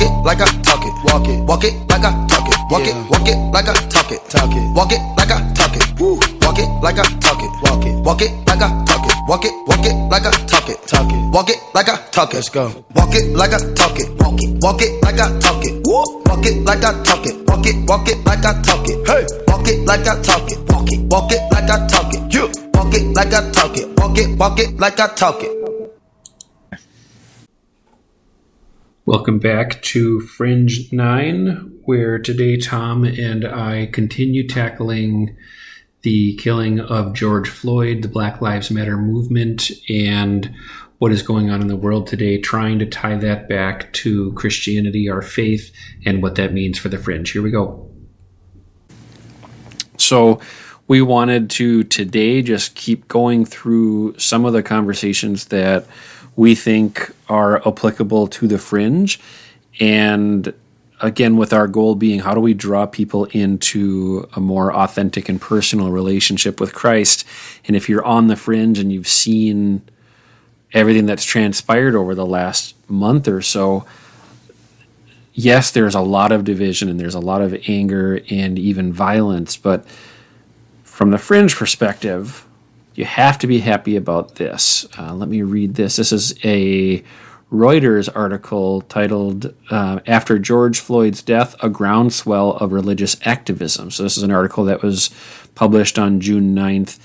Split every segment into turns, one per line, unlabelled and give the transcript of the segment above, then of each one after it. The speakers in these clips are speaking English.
Walk it like I talk it. Walk it. Walk it like I talk it. Walk it. Walk it like I talk it. Talk it. Walk it like I talk it. Woo. Walk it like I talk it. Walk it. Walk it like I talk it. Walk it. Walk it like I talk it. Talk it. Walk it like I talk it. Let's go. Walk it like I talk it. Walk it. Walk it like I talk it. Woo. Walk it like I talk it. Walk it. Walk it like I talk it. Hey. Walk it like I talk it. Walk it. Walk it like I talk it. You. Walk it like I talk it. Walk it. Walk it like I talk it.
Welcome back to Fringe 9, where today Tom and I continue tackling the killing of George Floyd, the Black Lives Matter movement, and what is going on in the world today, trying to tie that back to Christianity, our faith, and what that means for the fringe. Here we go. So, we wanted to today just keep going through some of the conversations that we think are applicable to the fringe. And again, with our goal being how do we draw people into a more authentic and personal relationship with Christ? And if you're on the fringe and you've seen everything that's transpired over the last month or so, yes, there's a lot of division and there's a lot of anger and even violence. But from the fringe perspective, you have to be happy about this. Uh, let me read this. This is a Reuters article titled uh, After George Floyd's Death, a Groundswell of Religious Activism. So, this is an article that was published on June 9th.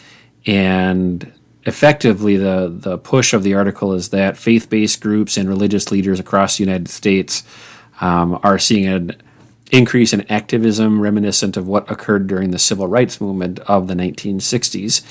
And effectively, the, the push of the article is that faith based groups and religious leaders across the United States um, are seeing an increase in activism reminiscent of what occurred during the civil rights movement of the 1960s.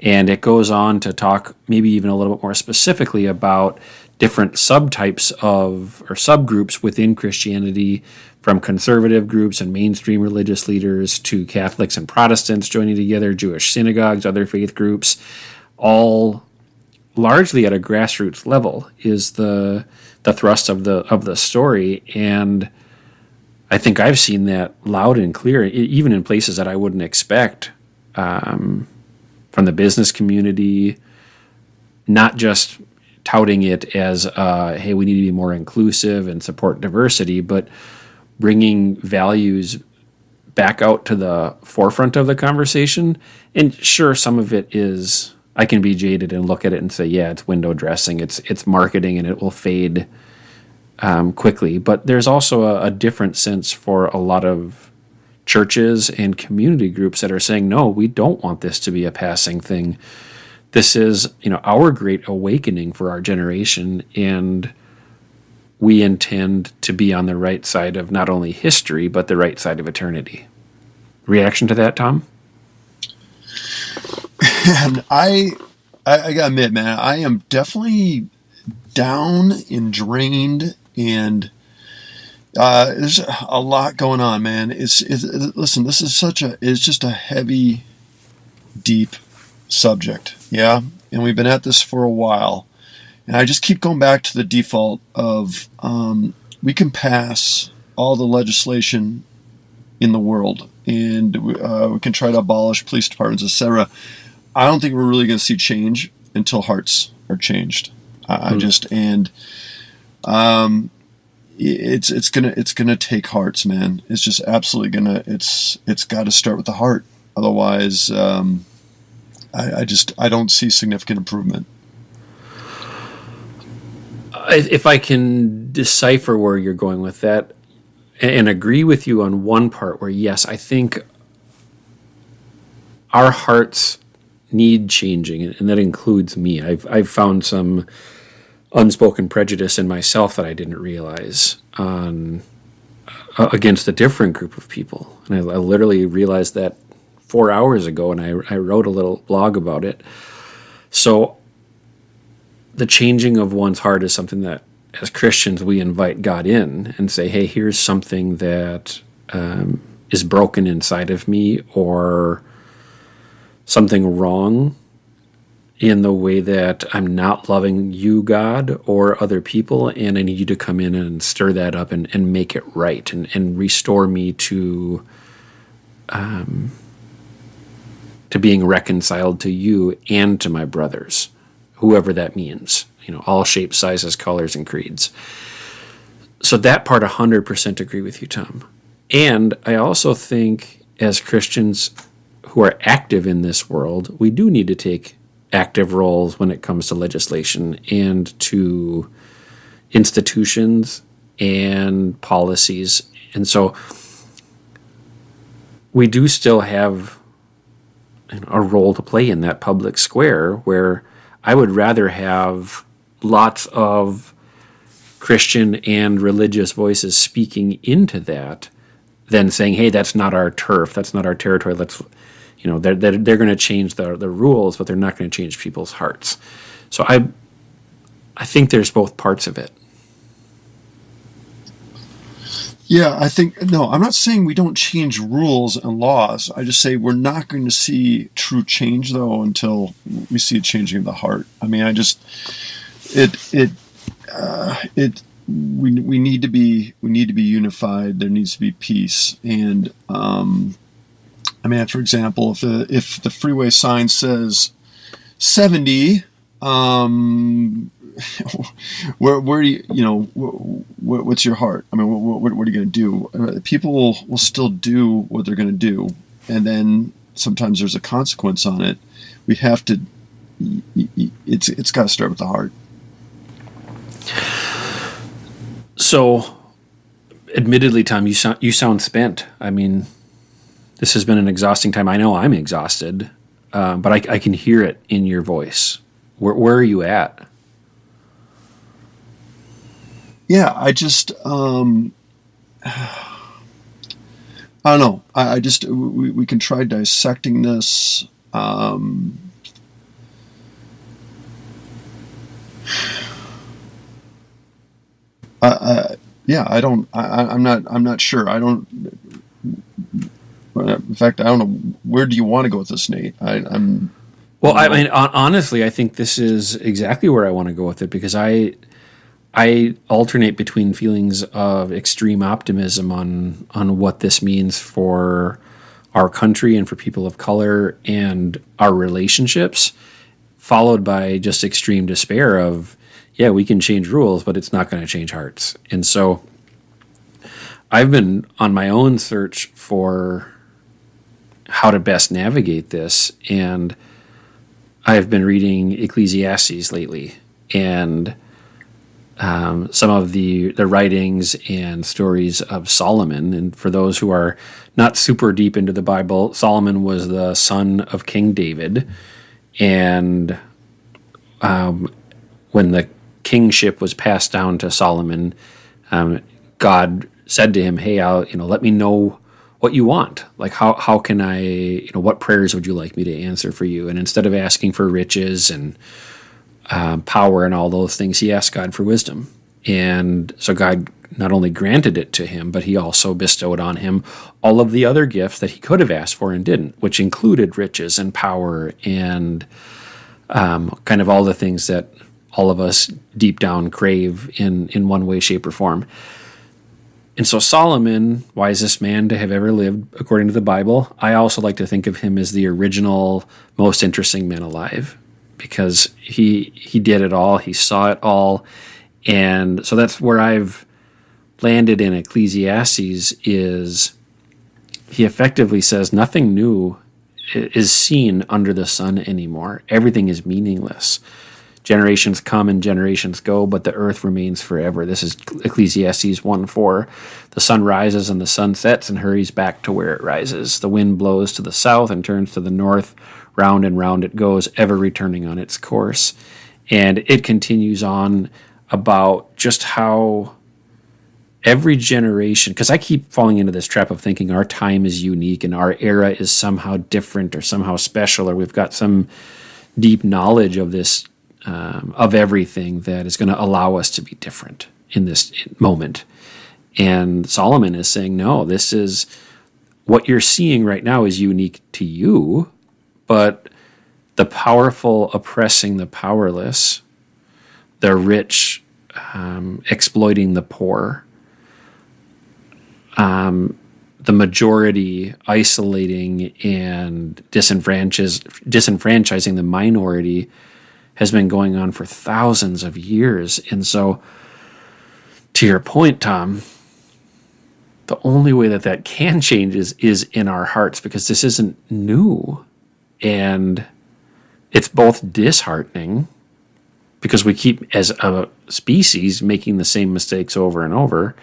And it goes on to talk maybe even a little bit more specifically about different subtypes of or subgroups within Christianity, from conservative groups and mainstream religious leaders to Catholics and Protestants joining together, Jewish synagogues, other faith groups, all largely at a grassroots level is the the thrust of the of the story and I think I've seen that loud and clear, even in places that I wouldn't expect. Um, from the business community, not just touting it as, uh, hey, we need to be more inclusive and support diversity, but bringing values back out to the forefront of the conversation. And sure, some of it is I can be jaded and look at it and say, yeah, it's window dressing, it's it's marketing, and it will fade um, quickly. But there's also a, a different sense for a lot of churches and community groups that are saying, no, we don't want this to be a passing thing. This is, you know, our great awakening for our generation, and we intend to be on the right side of not only history, but the right side of eternity. Reaction to that, Tom?
And I, I, I gotta admit, man, I am definitely down and drained and uh, there's a lot going on, man. It's, it's listen. This is such a. It's just a heavy, deep subject. Yeah, and we've been at this for a while, and I just keep going back to the default of um, we can pass all the legislation in the world, and uh, we can try to abolish police departments, etc. I don't think we're really going to see change until hearts are changed. I, I hmm. just and um, it's it's gonna it's gonna take hearts, man. It's just absolutely gonna it's it's got to start with the heart. Otherwise, um, I, I just I don't see significant improvement.
If I can decipher where you're going with that, and agree with you on one part, where yes, I think our hearts need changing, and that includes me. I've I've found some unspoken prejudice in myself that I didn't realize on uh, against a different group of people. And I, I, literally realized that four hours ago, and I, I wrote a little blog about it. So the changing of one's heart is something that, as Christians, we invite God in and say, "Hey, here's something that um, is broken inside of me, or something wrong." In the way that I'm not loving you, God, or other people, and I need you to come in and stir that up and, and make it right and, and restore me to um, to being reconciled to you and to my brothers, whoever that means, you know, all shapes, sizes, colors, and creeds. so that part 100% agree with you, Tom. And I also think as Christians who are active in this world, we do need to take active roles when it comes to legislation and to institutions and policies. And so we do still have a role to play in that public square where I would rather have lots of Christian and religious voices speaking into that than saying, "Hey, that's not our turf. That's not our territory. Let's, you know, they're they're, they're going to change the the rules, but they're not going to change people's hearts." So I, I think there's both parts of it.
Yeah, I think no. I'm not saying we don't change rules and laws. I just say we're not going to see true change though until we see a changing of the heart. I mean, I just it it uh, it we we need to be we need to be unified. There needs to be peace, and um, I mean, for example, if the if the freeway sign says seventy, um, where where do you you know what, what's your heart? I mean, what, what, what are you going to do? Uh, people will, will still do what they're going to do, and then sometimes there's a consequence on it. We have to. It's it's got to start with the heart.
So, admittedly, Tom, you sound you sound spent. I mean, this has been an exhausting time. I know I'm exhausted, uh, but I, I, can hear it in your voice. Where, where are you at?
Yeah, I just um, I don't know. I, I just we, we can try dissecting this. Um, yeah, I don't. I, am not. I'm not sure. I don't. In fact, I don't know. Where do you want to go with this, Nate? I, am
Well, I mean, honestly, I think this is exactly where I want to go with it because I, I alternate between feelings of extreme optimism on on what this means for our country and for people of color and our relationships, followed by just extreme despair of yeah, we can change rules, but it's not going to change hearts. And so I've been on my own search for how to best navigate this. And I've been reading Ecclesiastes lately and um, some of the, the writings and stories of Solomon. And for those who are not super deep into the Bible, Solomon was the son of King David. And um, when the kingship was passed down to Solomon, um, God said to him, "Hey, I'll, you know, let me know what you want. Like, how how can I, you know, what prayers would you like me to answer for you?" And instead of asking for riches and uh, power and all those things, he asked God for wisdom. And so God not only granted it to him, but he also bestowed on him all of the other gifts that he could have asked for and didn't, which included riches and power and um, kind of all the things that all of us deep down crave in in one way, shape, or form. And so Solomon, wisest man to have ever lived, according to the Bible, I also like to think of him as the original, most interesting man alive, because he he did it all, he saw it all, and so that's where I've landed in Ecclesiastes. Is he effectively says nothing new is seen under the sun anymore. Everything is meaningless. Generations come and generations go, but the earth remains forever. This is Ecclesiastes 1 4. The sun rises and the sun sets and hurries back to where it rises. The wind blows to the south and turns to the north. Round and round it goes, ever returning on its course. And it continues on about just how every generation, because I keep falling into this trap of thinking our time is unique and our era is somehow different or somehow special, or we've got some deep knowledge of this um, of everything that is going to allow us to be different in this moment. And Solomon is saying, no, this is what you're seeing right now is unique to you, but the powerful oppressing the powerless, the rich um, exploiting the poor, um, the majority isolating and disenfranchising the minority has been going on for thousands of years. And so to your point, Tom, the only way that that can change is, is in our hearts because this isn't new. And it's both disheartening because we keep, as a species, making the same mistakes over and over,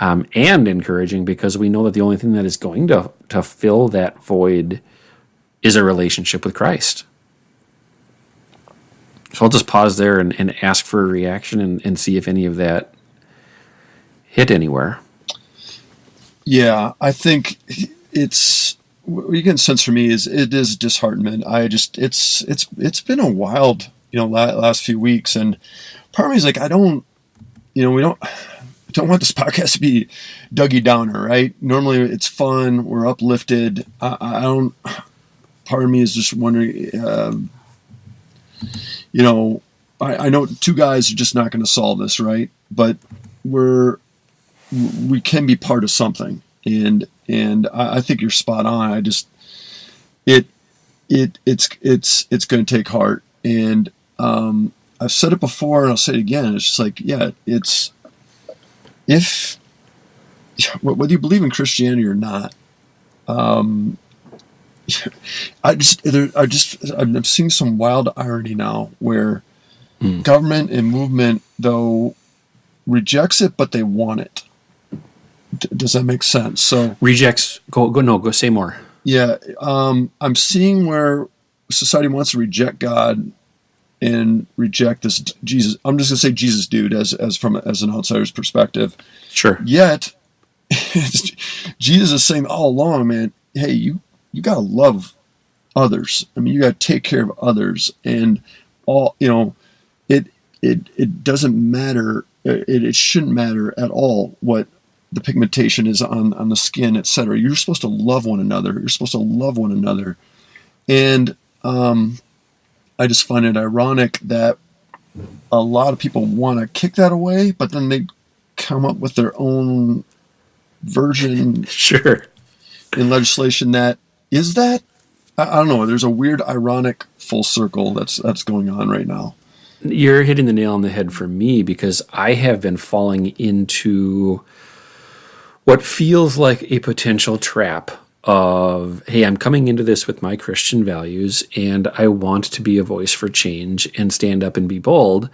um, and encouraging because we know that the only thing that is going to, to fill that void is a relationship with Christ. So I'll just pause there and, and ask for a reaction and, and see if any of that hit anywhere.
Yeah, I think it's what you can sense for me is it is disheartenment. I just it's it's it's been a wild you know last few weeks, and part of me is like I don't you know we don't don't want this podcast to be Dougie Downer, right? Normally it's fun, we're uplifted. I, I don't. Part of me is just wondering, um, you know, I, I know two guys are just not going to solve this, right? But we're we can be part of something, and and I, I think you're spot on. I just it it it's it's it's going to take heart, and um, I've said it before, and I'll say it again. It's just like yeah, it's if whether you believe in Christianity or not, um, I just there, I just I'm seeing some wild irony now where mm. government and movement though rejects it, but they want it. D- does that make sense? So
rejects. Go go no. Go say more.
Yeah, um, I'm seeing where society wants to reject God and reject this Jesus. I'm just gonna say Jesus, dude, as as from as an outsider's perspective.
Sure.
Yet, Jesus is saying all along, man. Hey, you you gotta love others. I mean, you gotta take care of others, and all you know. It it it doesn't matter. It, it shouldn't matter at all what the pigmentation is on, on the skin, etc. You're supposed to love one another. You're supposed to love one another. And um, I just find it ironic that a lot of people want to kick that away, but then they come up with their own version
sure
in legislation that is that I, I don't know there's a weird ironic full circle that's that's going on right now.
You're hitting the nail on the head for me because i have been falling into what feels like a potential trap of hey i'm coming into this with my christian values and i want to be a voice for change and stand up and be bold.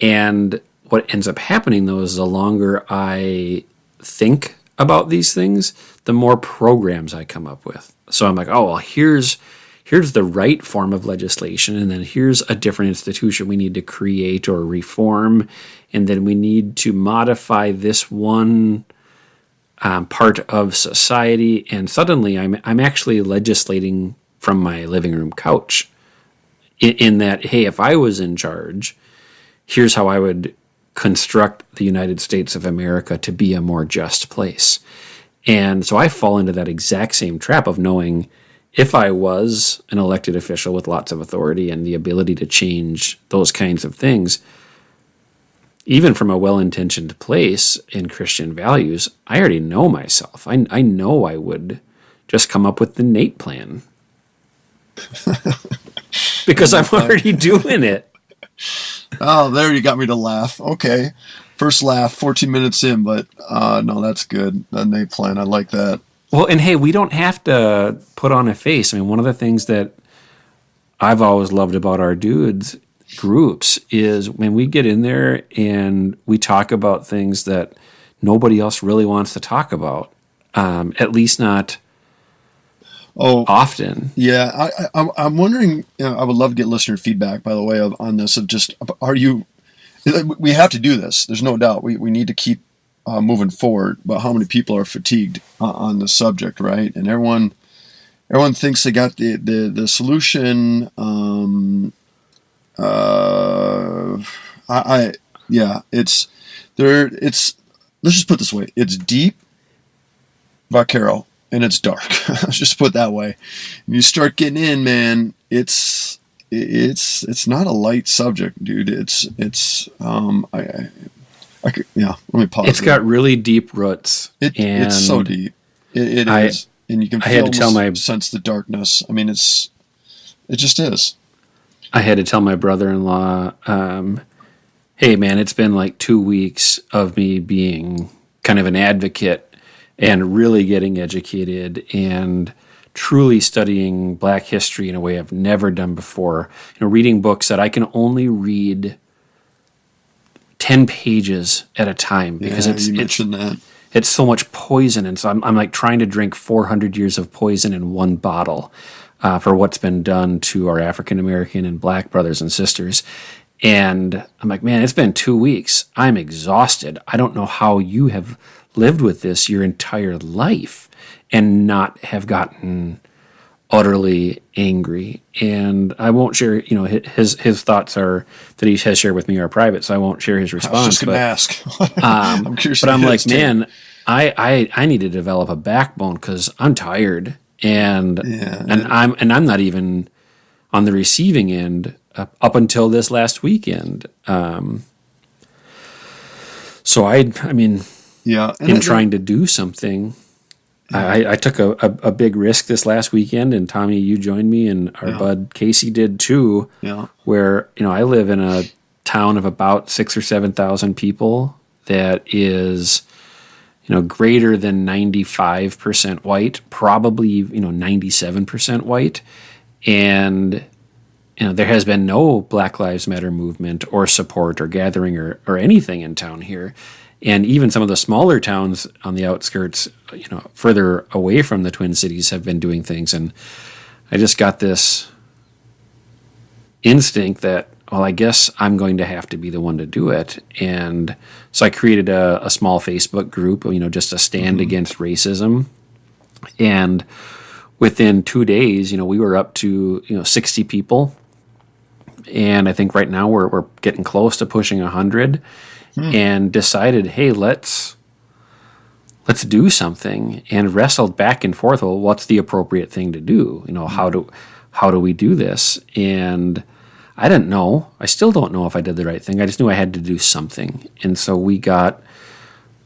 And what ends up happening though is the longer i think about these things the more programs i come up with so i'm like oh well here's here's the right form of legislation and then here's a different institution we need to create or reform and then we need to modify this one um, part of society, and suddenly I'm I'm actually legislating from my living room couch. In, in that, hey, if I was in charge, here's how I would construct the United States of America to be a more just place. And so I fall into that exact same trap of knowing if I was an elected official with lots of authority and the ability to change those kinds of things, even from a well intentioned place in Christian values, I already know myself. I, I know I would just come up with the Nate plan because I'm already doing it.
Oh, there you got me to laugh. Okay. First laugh, 14 minutes in, but uh, no, that's good. The Nate plan, I like that.
Well, and hey, we don't have to put on a face. I mean, one of the things that I've always loved about our dudes groups is when we get in there and we talk about things that nobody else really wants to talk about, um, at least not oh often.
Yeah, I, I, am wondering. You know, I would love to get listener feedback. By the way, of, on this, of just are you? We have to do this. There's no doubt. We we need to keep uh, moving forward. But how many people are fatigued uh, on the subject, right? And everyone everyone thinks they got the the, the solution. Um, uh, I, I yeah, it's there. It's let's just put this way: it's deep, vaquero, and it's dark. let's just put that way. And you start getting in, man. It's it's it's not a light subject, dude. It's it's um I, I, I could, yeah. Let me pause.
It's got really deep roots.
It, it's so deep. It, it I, is, and you can I had to tell my sense the darkness. I mean, it's it just is.
I had to tell my brother in law, um, Hey, man, it's been like two weeks of me being kind of an advocate and really getting educated and truly studying Black history in a way I've never done before. You know, reading books that I can only read 10 pages at a time because
Yeah,
it's, it's
that.
it's so much poison. And so i'm, I'm like trying to drink 400 years of poison in one bottle uh, for what's been done to our african american and black brothers and sisters. And i'm like man it's been two weeks. I'm exhausted. I don't know how you have lived with this your entire life and not have gotten utterly angry and i won't share you know his his thoughts are that he has shared with me are private so i won't share his
I was
response
just going to
but-
ask.
um,
I'm curious.
but I'm like,
take.
man, I, I I need to develop a backbone because I'm tired, and
Yeah.
and I'm and I'm not even on the receiving end up, up until this last weekend. Um, so I I mean,
yeah,
in
I-
trying to do something. I, I took a, a, a big risk this last weekend, and Tommy, you joined me, and our
Yeah.
bud Casey did too
yeah,
where you know I live in a town of about six or seven thousand people that is you know greater than ninety five percent white, probably you know ninety seven percent white, and you know there has been no Black Lives Matter movement or support or gathering or or anything in town here. And even some of the smaller towns on the outskirts, you know, further away from the Twin Cities, have been doing things. And I just got this instinct that well i guess i'm going to have to be the one to do it. And so i created a, a small facebook group you know just to stand mm-hmm. against racism. And within two days you know we were up to you know 60 people. And i think right now we're, we're getting close to pushing 100 and decided hey let's let's do something and wrestled back and forth well what's the appropriate thing to do? You know how do how do we do this? And i didn't know. I still don't know if i did the right thing. I just knew i had to do something. And so we got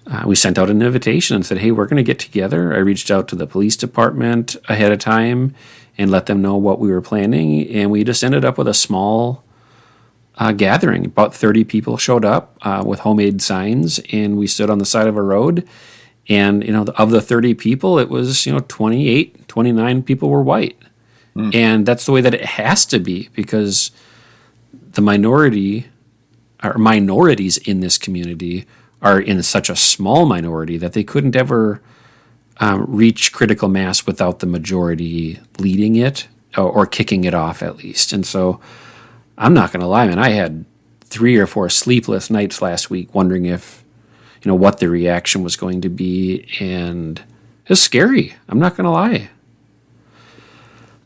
uh, we sent out an invitation and said hey we're going to get together. I reached out to the police department ahead of time and let them know what we were planning. And we just ended up with a small uh, gathering. About 30 people showed up uh, with homemade signs, and we stood on the side of a road. And, you know, of the 30 people, it was, you know, 28, 29 people were white. And that's the way that it has to be because the minority or minorities in this community are in such a small minority that they couldn't ever um, reach critical mass without the majority leading it or, or kicking it off at least. And so, I'm not going to lie, man. I had three or four sleepless nights last week wondering if, you know, what the reaction was going to be. And it's scary. I'm not going to lie.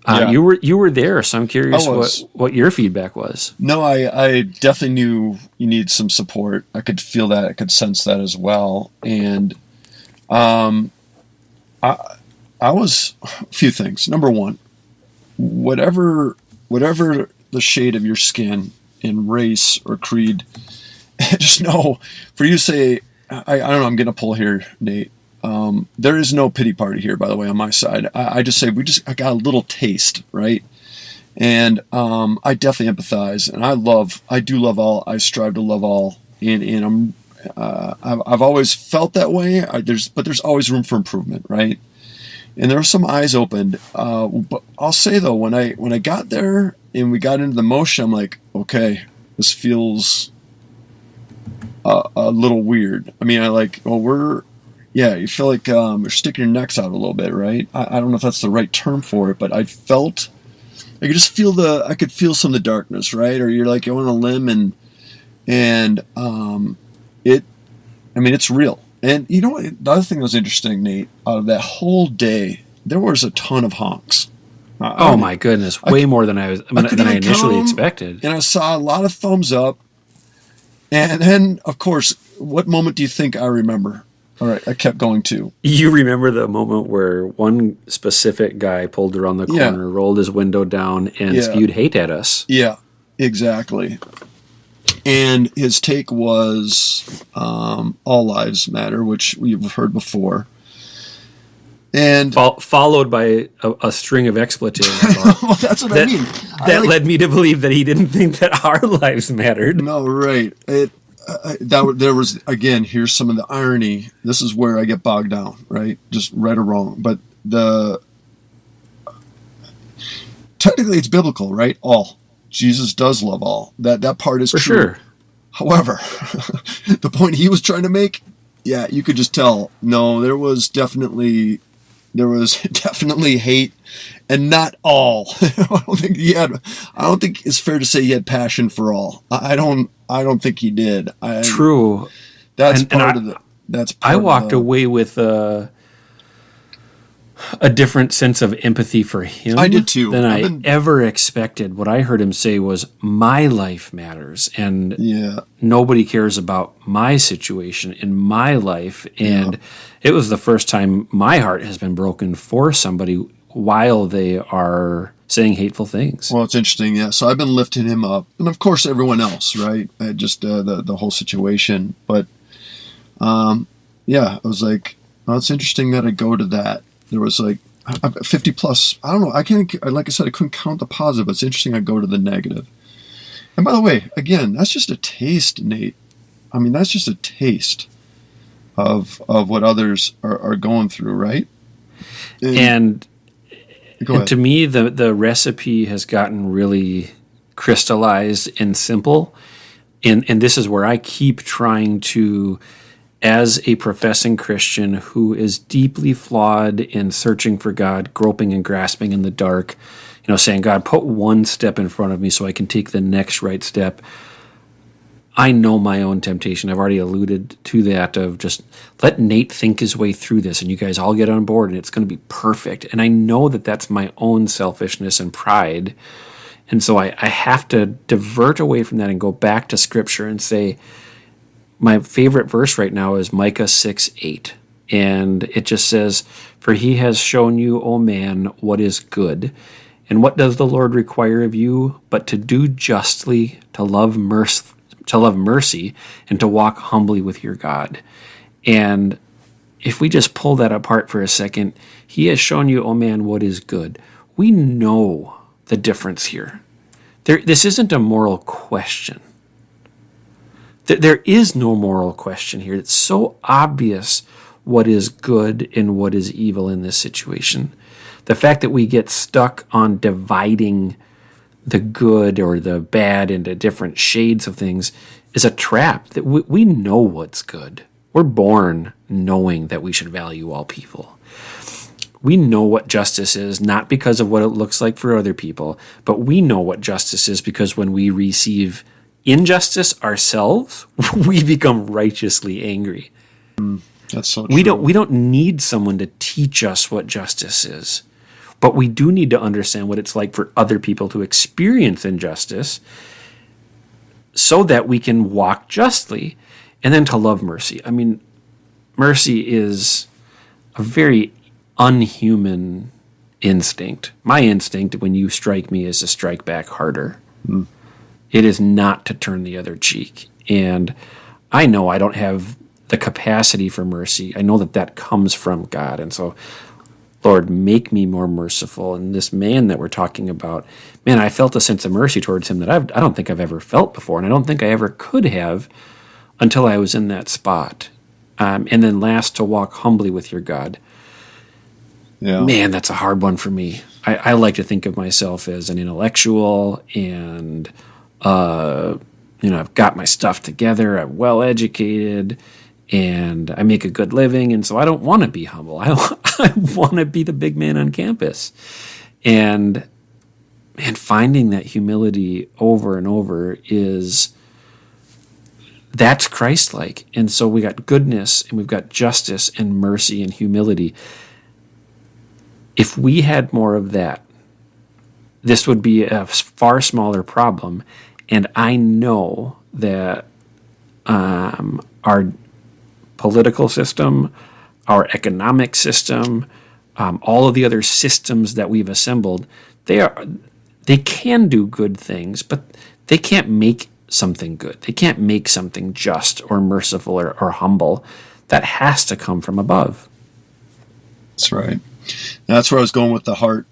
Uh,
Yeah.
You were you were there, so I'm curious what, what your feedback was.
No, I, I definitely knew you need some support. I could feel that. I could sense that as well. And um, I, I was a few things. Number one, whatever whatever the shade of your skin in race or creed, just know for you to say, I, I don't know, I'm getting a pull here, Nate. Um, there is no pity party here, by the way, on my side. I, I just say we just I got a little taste, right? and um, I definitely empathize, and I love, I do love all. I strive to love all, and and I'm, uh, I've, I've always felt that way. I, there's, but there's always room for improvement, right? And there were some eyes opened. Uh, but I'll say though, when I when I got there and we got into the motion, I'm like, okay, this feels a, a little weird. I mean, I like, well, we're. Yeah, you feel like um, you're sticking your necks out a little bit, right? I, I don't know if that's the right term for it, but I felt I could just feel the I could feel some of the darkness, right? Or you're like going on a limb and and um it I mean it's real. And you know what the other thing that was interesting, Nate, out of that whole day, there was a ton of honks. I- I
Oh
mean,
my goodness, way
c-
more than I was
I
than I initially expected.
And I saw a lot of thumbs up. And then of course, what moment do you think I remember? All right, I kept going to.
You remember the moment where one specific guy pulled around the
Yeah.
corner, rolled his window down, and
Yeah.
spewed hate at us.
Yeah, exactly. And his take was um, all lives matter, which we've heard before. And
Fol- followed by a, a string of expletives
well, that's what I
that,
mean. I
that
like-
led me to believe that he didn't think that our lives mattered.
no, right. It uh, that there was again. Here's some of the irony. This is where I get bogged down, right? Just right or wrong, but the technically it's biblical, right? All Jesus does love all. That that part is
For
true.
sure.
However, the point he was trying to make, yeah, you could just tell. No, there was definitely there was definitely hate, and not all. I don't think he had. I don't think it's fair to say he had passion for all. I don't. I don't think he did. I,
True.
That's
And- and
part
I-
of the. That's. Part
I walked
the,
away with a a different sense of empathy for him.
I did too.
Than I
been-
ever expected. What I heard him say was, "My life matters, and
Yeah.
nobody cares about my situation in my life." And it was the first time my heart has been broken for somebody while they are saying hateful things.
Well, it's interesting. Yeah. So I've been lifting him up, and of course everyone else, right? Uh, just uh, the the whole situation. But, um, yeah, I was like, well, it's interesting that I go to that. There was like I- I- fifty plus. I don't know. I can't. Like I said, I couldn't count the positive. It's interesting. I go to the negative. And by the way, again, that's just a taste, Nate. I mean, that's just a taste of of what others are, are going through, right?
And
go
and to me, the the recipe has gotten really crystallized and simple, and and this is where I keep trying to, as a professing Christian who is deeply flawed in searching for God, groping and grasping in the dark, you know, saying, God, put one step in front of me so I can take the next right step. I know my own temptation. I've already alluded to that of just let Nate think his way through this and you guys all get on board and it's going to be perfect. And I know that that's my own selfishness and pride. And so I, I have to divert away from that and go back to scripture and say, my favorite verse right now is Micah 6 8. And it just says, For he has shown you, O man, what is good. And what does the Lord require of you but to do justly, to love mercy, to love mercy, and to walk humbly with your God? And if we just pull that apart for a second, he has shown you, oh man, what is good. We know the difference here. There, this isn't a moral question. There, there is no moral question here. It's so obvious what is good and what is evil in this situation. The fact that we get stuck on dividing the good or the bad into different shades of things is a trap that we, we know what's good. We're born knowing that we should value all people. We know what justice is, not because of what it looks like for other people, but we know what justice is because when we receive injustice ourselves, we become righteously angry.
That's so. true.
We don't we don't need someone to teach us what justice is. But we do need to understand what it's like for other people to experience injustice so that we can walk justly and then to love mercy. I mean, mercy is a very unhuman instinct. My instinct when you strike me is to strike back harder. Hmm. It is not to turn the other cheek. And I know I don't have the capacity for mercy. I know that that comes from God. And so, Lord, make me more merciful. And this man that we're talking about, man, I felt a sense of mercy towards him that I've, I don't think I've ever felt before. And I don't think I ever could have until I was in that spot. Um, and then last, to walk humbly with your God.
Yeah.
Man, that's a hard one for me. I, I like to think of myself as an intellectual and, uh, you know, I've got my stuff together. I'm well educated and I make a good living. And so I don't want to be humble. I, I want to be the big man on campus. And, and finding that humility over and over is that's Christ like. And so we got goodness and we've got justice and mercy and humility. If we had more of that, this would be a far smaller problem. And I know that um, our political system, our economic system, um, all of the other systems that we've assembled, they are they can do good things, but they can't make something good. They can't make something just or merciful or, or humble. That has to come from above.
That's right. That's where I was going with the heart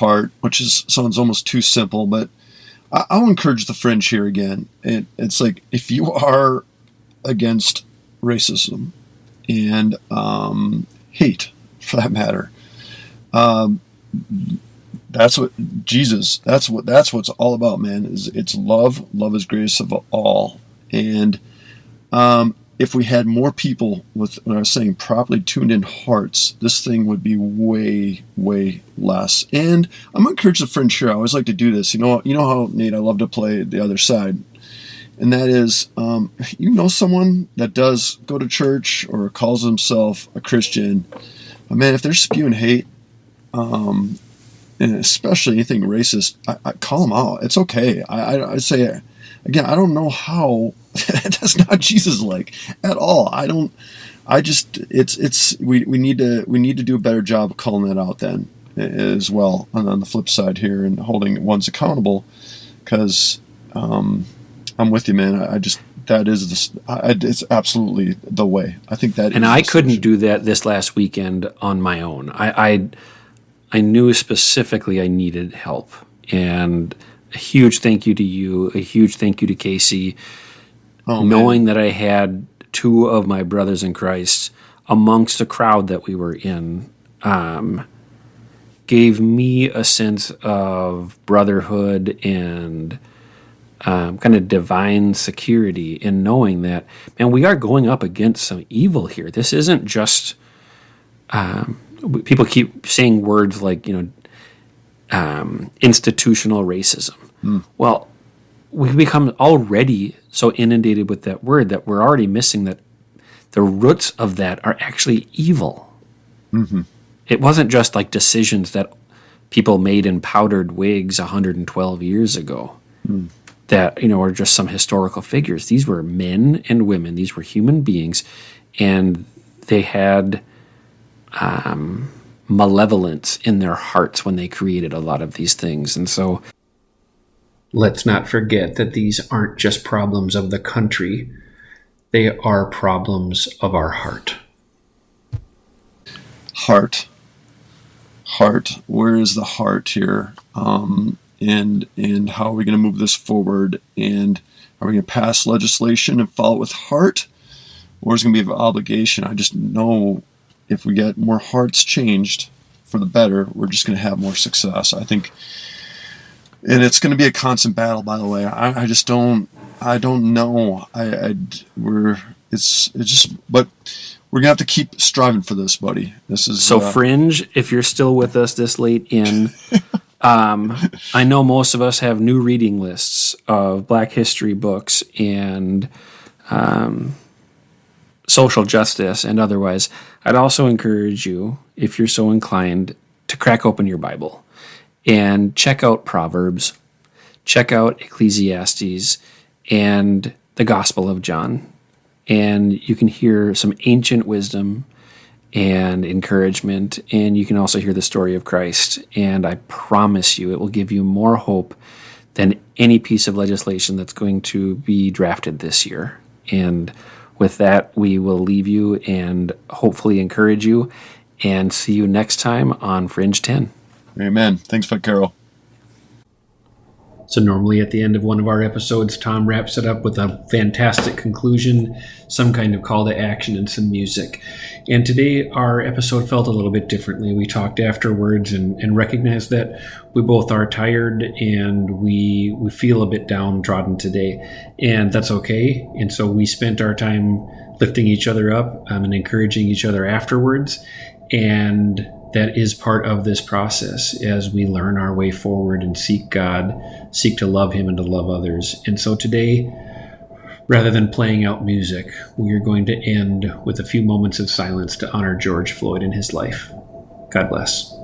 part, which is sounds almost too simple, but I, I'll encourage the fringe here again. It, it's like if you are against racism and um, hate, for that matter. Um, that's what Jesus. That's what that's what's all about, man. Is it's love. Love is greatest of all. And um, if we had more people with, what I was saying, properly tuned in hearts, this thing would be way, way less. And I'm gonna encourage the friends here. I always like to do this. You know, you know how Nate, I love to play the other side, and that is, um, you know, someone that does go to church or calls himself a Christian. But man, if they're spewing hate, um, and especially anything racist, I, I call them out. It's okay. I, I, I say again, I don't know how that's not Jesus like at all. I don't. I just it's it's we, we need to we need to do a better job of calling that out then as well and on the flip side here and holding ones accountable because um, I'm with you, man. I, I just that is this. I, it's absolutely the way. I think that.
And I couldn't do that this last weekend on my own. I, I I knew specifically I needed help, and a huge thank you to you. A huge thank you to Casey.
Oh,
knowing that I had two of my brothers in Christ amongst the crowd that we were in. Um, gave me a sense of brotherhood and um, kind of divine security in knowing that, man, we are going up against some evil here. This isn't just, um, people keep saying words like, you know, um, institutional racism.
Mm.
Well, we become already so inundated with that word that we're already missing that the roots of that are actually evil.
Mm-hmm.
It wasn't just like decisions that people made in powdered wigs 112 years ago.
Mm
that you know are just some historical figures. These were men and women. These were human beings, and they had um, malevolence in their hearts when they created a lot of these things. And so, let's not forget that these aren't just problems of the country; they are problems of our heart.
Heart, heart. Where is the heart here? Um, and and how are we going to move this forward and are we going to pass legislation and follow it with heart or is it going to be an obligation i just know if we get more hearts changed for the better we're just going to have more success i think and it's going to be a constant battle by the way. I, I just don't i don't know. I, I we're it's it's just but we're gonna have to keep striving for this buddy. This is
so uh, fringe if you're still with us this late in um, I know most of us have new reading lists of Black history books and um, social justice and otherwise. I'd also encourage you, if you're so inclined, to crack open your Bible and check out Proverbs, check out Ecclesiastes, and the Gospel of John. And you can hear some ancient wisdom and encouragement. And you can also hear the story of Christ. And I promise you, it will give you more hope than any piece of legislation that's going to be drafted this year. And with that, we will leave you and hopefully encourage you and see you next time on Fringe 10.
Amen. Thanks, Fred Carroll.
So, normally at the end of one of our episodes, Tom wraps it up with a fantastic conclusion, some kind of call to action, and some music. And today, our episode felt a little bit differently. We talked afterwards and, and recognized that we both are tired and we, we feel a bit downtrodden today. And that's okay. And so, we spent our time lifting each other up um, and encouraging each other afterwards. And that is part of this process as we learn our way forward and seek God, seek to love Him and to love others. And so today, rather than playing out music, we are going to end with a few moments of silence to honor George Floyd and his life. God bless.